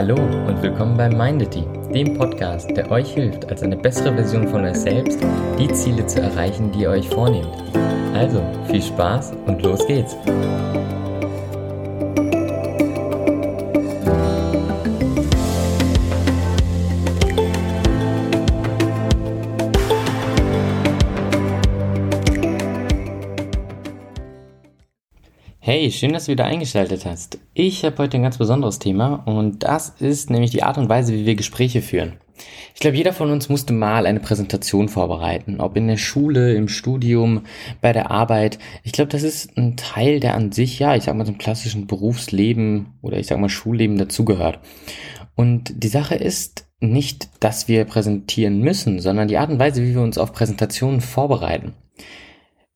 Hallo und willkommen bei Mindity, dem Podcast, der euch hilft, als eine bessere Version von euch selbst die Ziele zu erreichen, die ihr euch vornehmt. Also viel Spaß und los geht's! Hey, schön, dass du wieder eingeschaltet hast. Ich habe heute ein ganz besonderes Thema und das ist nämlich die Art und Weise, wie wir Gespräche führen. Ich glaube, jeder von uns musste mal eine Präsentation vorbereiten, ob in der Schule, im Studium, bei der Arbeit. Ich glaube, das ist ein Teil, der an sich, ja, ich sag mal, zum klassischen Berufsleben oder ich sag mal Schulleben dazugehört. Und die Sache ist nicht, dass wir präsentieren müssen, sondern die Art und Weise, wie wir uns auf Präsentationen vorbereiten.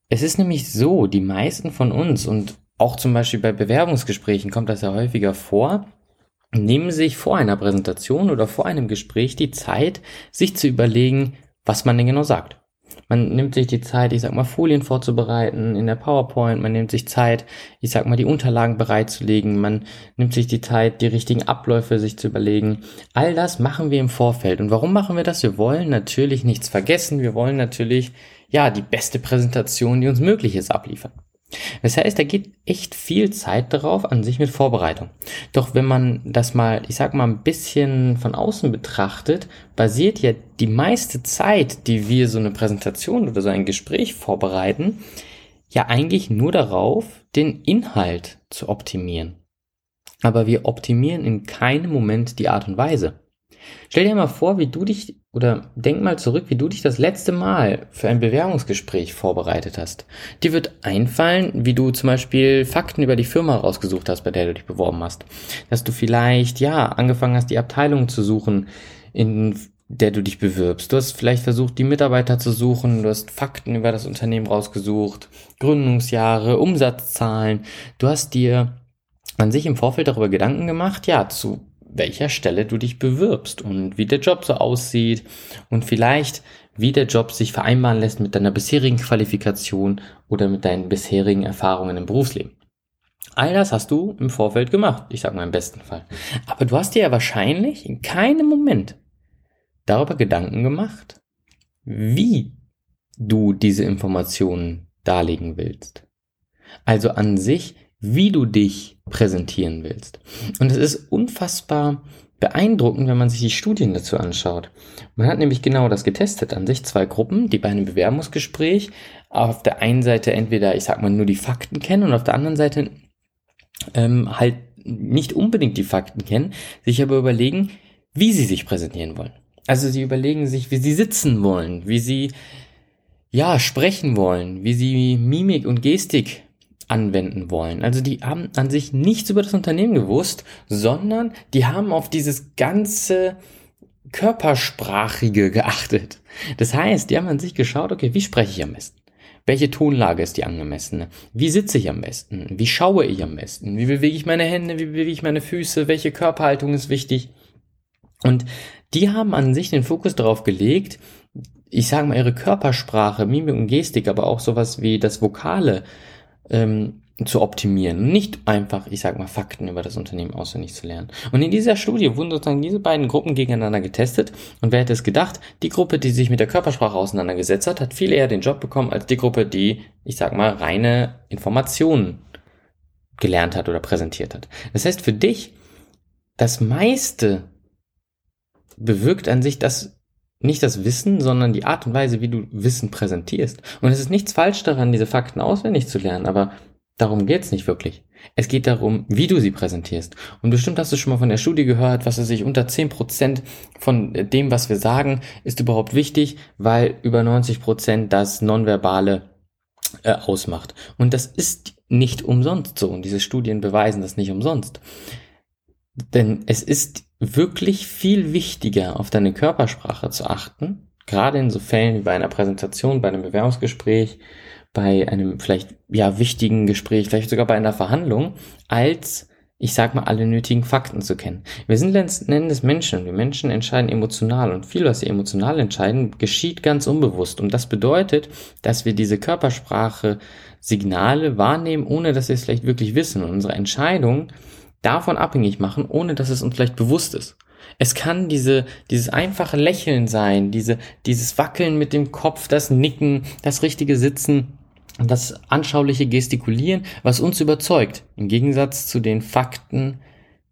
Es ist nämlich so, die meisten von uns und auch zum Beispiel bei Bewerbungsgesprächen kommt das ja häufiger vor, nehmen sich vor einer Präsentation oder vor einem Gespräch die Zeit, sich zu überlegen, was man denn genau sagt. Man nimmt sich die Zeit, ich sag mal, Folien vorzubereiten in der PowerPoint, man nimmt sich Zeit, ich sag mal, die Unterlagen bereitzulegen, man nimmt sich die Zeit, die richtigen Abläufe sich zu überlegen. All das machen wir im Vorfeld. Und warum machen wir das? Wir wollen natürlich nichts vergessen, wir wollen natürlich, ja, die beste Präsentation, die uns möglich ist, abliefern. Das heißt, da geht echt viel Zeit darauf an sich mit Vorbereitung. Doch wenn man das mal, ich sag mal, ein bisschen von außen betrachtet, basiert ja die meiste Zeit, die wir so eine Präsentation oder so ein Gespräch vorbereiten, ja eigentlich nur darauf, den Inhalt zu optimieren. Aber wir optimieren in keinem Moment die Art und Weise. Stell dir mal vor, wie du dich, oder denk mal zurück, wie du dich das letzte Mal für ein Bewerbungsgespräch vorbereitet hast. Dir wird einfallen, wie du zum Beispiel Fakten über die Firma rausgesucht hast, bei der du dich beworben hast. Dass du vielleicht, ja, angefangen hast, die Abteilung zu suchen, in der du dich bewirbst. Du hast vielleicht versucht, die Mitarbeiter zu suchen, du hast Fakten über das Unternehmen rausgesucht, Gründungsjahre, Umsatzzahlen. Du hast dir an sich im Vorfeld darüber Gedanken gemacht, ja, zu welcher Stelle du dich bewirbst und wie der Job so aussieht und vielleicht wie der Job sich vereinbaren lässt mit deiner bisherigen Qualifikation oder mit deinen bisherigen Erfahrungen im Berufsleben. All das hast du im Vorfeld gemacht, ich sag mal im besten Fall. Aber du hast dir ja wahrscheinlich in keinem Moment darüber Gedanken gemacht, wie du diese Informationen darlegen willst. Also an sich wie du dich präsentieren willst. Und es ist unfassbar beeindruckend, wenn man sich die Studien dazu anschaut. Man hat nämlich genau das getestet an sich. Zwei Gruppen, die bei einem Bewerbungsgespräch auf der einen Seite entweder, ich sag mal, nur die Fakten kennen und auf der anderen Seite ähm, halt nicht unbedingt die Fakten kennen, sich aber überlegen, wie sie sich präsentieren wollen. Also sie überlegen sich, wie sie sitzen wollen, wie sie ja sprechen wollen, wie sie Mimik und Gestik anwenden wollen. Also die haben an sich nichts über das Unternehmen gewusst, sondern die haben auf dieses ganze Körpersprachige geachtet. Das heißt, die haben an sich geschaut, okay, wie spreche ich am besten? Welche Tonlage ist die angemessene? Wie sitze ich am besten? Wie schaue ich am besten? Wie bewege ich meine Hände? Wie bewege ich meine Füße? Welche Körperhaltung ist wichtig? Und die haben an sich den Fokus darauf gelegt, ich sage mal, ihre Körpersprache, Mimik und Gestik, aber auch sowas wie das Vokale ähm, zu optimieren. Nicht einfach, ich sag mal, Fakten über das Unternehmen auswendig zu lernen. Und in dieser Studie wurden sozusagen diese beiden Gruppen gegeneinander getestet. Und wer hätte es gedacht, die Gruppe, die sich mit der Körpersprache auseinandergesetzt hat, hat viel eher den Job bekommen als die Gruppe, die, ich sag mal, reine Informationen gelernt hat oder präsentiert hat. Das heißt, für dich, das meiste bewirkt an sich, dass nicht das Wissen, sondern die Art und Weise, wie du Wissen präsentierst. Und es ist nichts falsch daran, diese Fakten auswendig zu lernen, aber darum geht's nicht wirklich. Es geht darum, wie du sie präsentierst. Und bestimmt hast du schon mal von der Studie gehört, was er sich unter 10% von dem, was wir sagen, ist überhaupt wichtig, weil über 90% das Nonverbale äh, ausmacht. Und das ist nicht umsonst so. Und diese Studien beweisen das nicht umsonst. Denn es ist wirklich viel wichtiger, auf deine Körpersprache zu achten, gerade in so Fällen wie bei einer Präsentation, bei einem Bewerbungsgespräch, bei einem vielleicht ja wichtigen Gespräch, vielleicht sogar bei einer Verhandlung, als ich sag mal, alle nötigen Fakten zu kennen. Wir sind letzten Endes Menschen. Wir Menschen entscheiden emotional und viel, was sie emotional entscheiden, geschieht ganz unbewusst. Und das bedeutet, dass wir diese Körpersprache Signale wahrnehmen, ohne dass wir es vielleicht wirklich wissen. Und unsere Entscheidung davon abhängig machen, ohne dass es uns vielleicht bewusst ist. Es kann diese, dieses einfache Lächeln sein, diese, dieses Wackeln mit dem Kopf, das Nicken, das richtige Sitzen, das anschauliche Gestikulieren, was uns überzeugt, im Gegensatz zu den Fakten,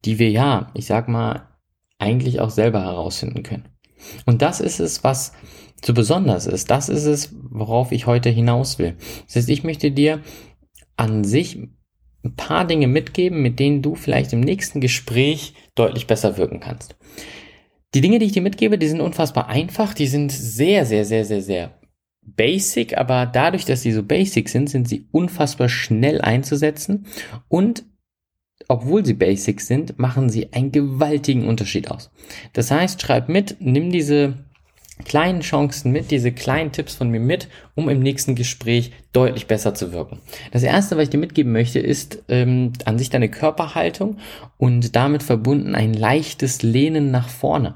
die wir ja, ich sag mal, eigentlich auch selber herausfinden können. Und das ist es, was so besonders ist. Das ist es, worauf ich heute hinaus will. Das heißt, ich möchte dir an sich ein paar Dinge mitgeben, mit denen du vielleicht im nächsten Gespräch deutlich besser wirken kannst. Die Dinge, die ich dir mitgebe, die sind unfassbar einfach, die sind sehr, sehr, sehr, sehr, sehr basic, aber dadurch, dass sie so basic sind, sind sie unfassbar schnell einzusetzen und obwohl sie basic sind, machen sie einen gewaltigen Unterschied aus. Das heißt, schreib mit, nimm diese kleinen Chancen mit, diese kleinen Tipps von mir mit, um im nächsten Gespräch deutlich besser zu wirken. Das erste, was ich dir mitgeben möchte, ist ähm, an sich deine Körperhaltung und damit verbunden ein leichtes Lehnen nach vorne.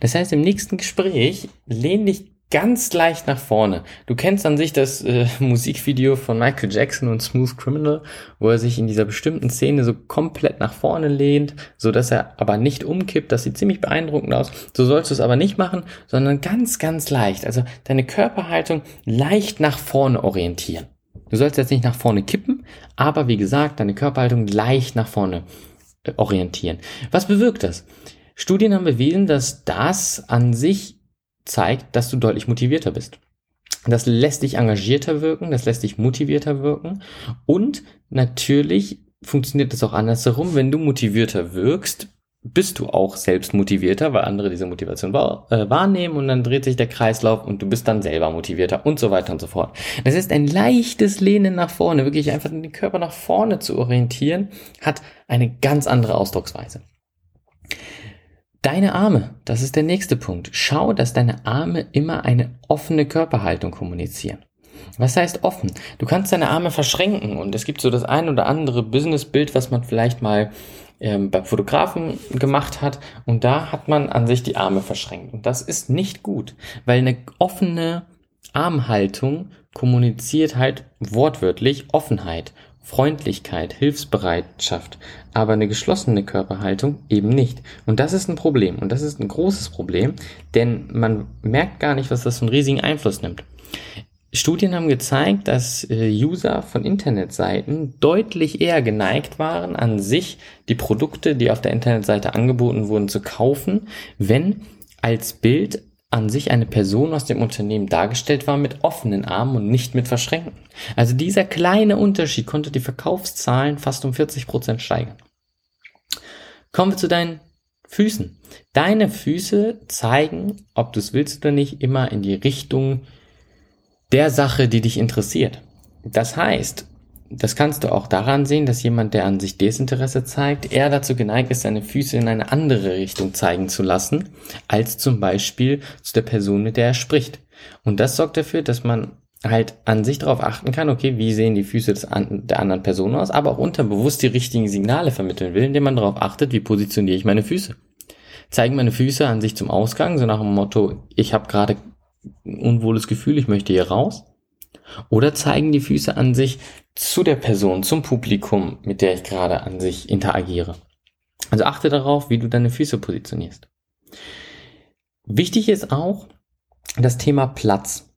Das heißt, im nächsten Gespräch lehn dich ganz leicht nach vorne. Du kennst an sich das äh, Musikvideo von Michael Jackson und Smooth Criminal, wo er sich in dieser bestimmten Szene so komplett nach vorne lehnt, so dass er aber nicht umkippt. Das sieht ziemlich beeindruckend aus. So sollst du es aber nicht machen, sondern ganz, ganz leicht. Also deine Körperhaltung leicht nach vorne orientieren. Du sollst jetzt nicht nach vorne kippen, aber wie gesagt, deine Körperhaltung leicht nach vorne äh, orientieren. Was bewirkt das? Studien haben bewiesen, dass das an sich zeigt, dass du deutlich motivierter bist. Das lässt dich engagierter wirken, das lässt dich motivierter wirken und natürlich funktioniert es auch andersherum. Wenn du motivierter wirkst, bist du auch selbst motivierter, weil andere diese Motivation äh, wahrnehmen und dann dreht sich der Kreislauf und du bist dann selber motivierter und so weiter und so fort. Das ist ein leichtes Lehnen nach vorne, wirklich einfach den Körper nach vorne zu orientieren, hat eine ganz andere Ausdrucksweise. Deine Arme, das ist der nächste Punkt. Schau, dass deine Arme immer eine offene Körperhaltung kommunizieren. Was heißt offen? Du kannst deine Arme verschränken und es gibt so das ein oder andere Businessbild, was man vielleicht mal ähm, beim Fotografen gemacht hat und da hat man an sich die Arme verschränkt und das ist nicht gut, weil eine offene Armhaltung kommuniziert halt wortwörtlich Offenheit Freundlichkeit, Hilfsbereitschaft, aber eine geschlossene Körperhaltung eben nicht. Und das ist ein Problem. Und das ist ein großes Problem, denn man merkt gar nicht, was das für einen riesigen Einfluss nimmt. Studien haben gezeigt, dass äh, User von Internetseiten deutlich eher geneigt waren, an sich die Produkte, die auf der Internetseite angeboten wurden, zu kaufen, wenn als Bild an sich eine Person aus dem Unternehmen dargestellt war mit offenen Armen und nicht mit verschränkten. Also dieser kleine Unterschied konnte die Verkaufszahlen fast um 40 Prozent steigern. Kommen wir zu deinen Füßen. Deine Füße zeigen, ob du es willst oder nicht, immer in die Richtung der Sache, die dich interessiert. Das heißt, das kannst du auch daran sehen, dass jemand, der an sich Desinteresse zeigt, eher dazu geneigt ist, seine Füße in eine andere Richtung zeigen zu lassen, als zum Beispiel zu der Person, mit der er spricht. Und das sorgt dafür, dass man halt an sich darauf achten kann, okay, wie sehen die Füße des der anderen Person aus, aber auch unterbewusst die richtigen Signale vermitteln will, indem man darauf achtet, wie positioniere ich meine Füße. Zeigen meine Füße an sich zum Ausgang, so nach dem Motto, ich habe gerade ein unwohles Gefühl, ich möchte hier raus. Oder zeigen die Füße an sich zu der Person, zum Publikum, mit der ich gerade an sich interagiere. Also achte darauf, wie du deine Füße positionierst. Wichtig ist auch das Thema Platz.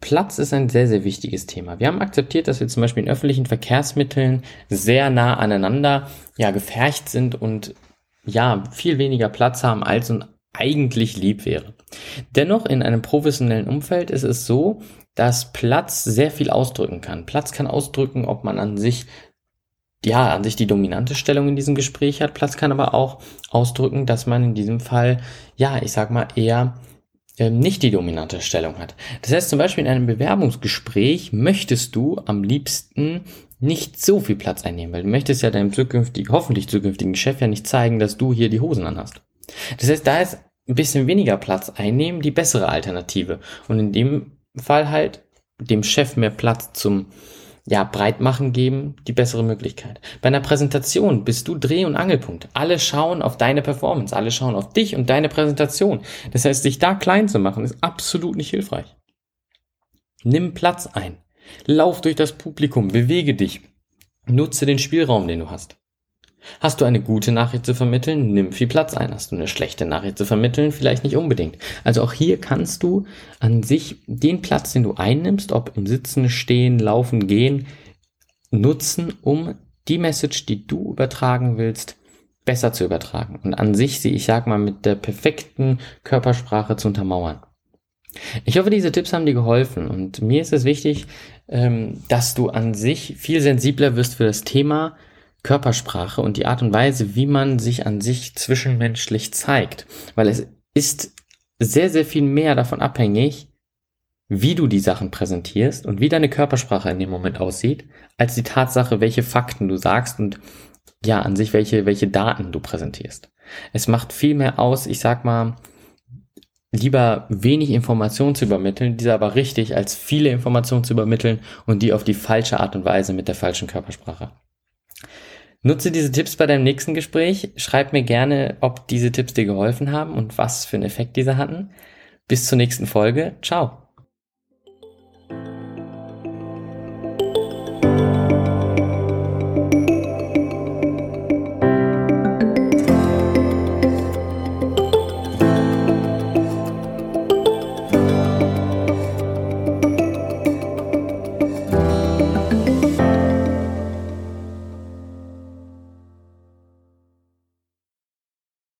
Platz ist ein sehr, sehr wichtiges Thema. Wir haben akzeptiert, dass wir zum Beispiel in öffentlichen Verkehrsmitteln sehr nah aneinander ja, gefercht sind und ja, viel weniger Platz haben, als uns eigentlich lieb wäre. Dennoch in einem professionellen Umfeld ist es so, dass Platz sehr viel ausdrücken kann. Platz kann ausdrücken, ob man an sich ja, an sich die dominante Stellung in diesem Gespräch hat. Platz kann aber auch ausdrücken, dass man in diesem Fall, ja, ich sag mal, eher ähm, nicht die dominante Stellung hat. Das heißt zum Beispiel in einem Bewerbungsgespräch möchtest du am liebsten nicht so viel Platz einnehmen, weil du möchtest ja deinem zukünftigen, hoffentlich zukünftigen Chef ja nicht zeigen, dass du hier die Hosen anhast. Das heißt, da ist ein bisschen weniger Platz einnehmen die bessere Alternative. Und in dem Fall halt dem Chef mehr Platz zum ja, breit machen geben, die bessere Möglichkeit. Bei einer Präsentation bist du Dreh- und Angelpunkt. Alle schauen auf deine Performance, alle schauen auf dich und deine Präsentation. Das heißt, sich da klein zu machen, ist absolut nicht hilfreich. Nimm Platz ein. Lauf durch das Publikum, bewege dich. Nutze den Spielraum, den du hast. Hast du eine gute Nachricht zu vermitteln, nimm viel Platz ein. Hast du eine schlechte Nachricht zu vermitteln, vielleicht nicht unbedingt. Also auch hier kannst du an sich den Platz, den du einnimmst, ob im Sitzen, Stehen, Laufen, Gehen, nutzen, um die Message, die du übertragen willst, besser zu übertragen. Und an sich sie, ich sag mal, mit der perfekten Körpersprache zu untermauern. Ich hoffe, diese Tipps haben dir geholfen und mir ist es wichtig, ähm, dass du an sich viel sensibler wirst für das Thema Körpersprache und die Art und Weise, wie man sich an sich zwischenmenschlich zeigt. Weil es ist sehr, sehr viel mehr davon abhängig, wie du die Sachen präsentierst und wie deine Körpersprache in dem Moment aussieht, als die Tatsache, welche Fakten du sagst und ja, an sich welche, welche Daten du präsentierst. Es macht viel mehr aus, ich sag mal, lieber wenig Informationen zu übermitteln, diese aber richtig, als viele Informationen zu übermitteln und die auf die falsche Art und Weise mit der falschen Körpersprache. Nutze diese Tipps bei deinem nächsten Gespräch. Schreib mir gerne, ob diese Tipps dir geholfen haben und was für einen Effekt diese hatten. Bis zur nächsten Folge. Ciao.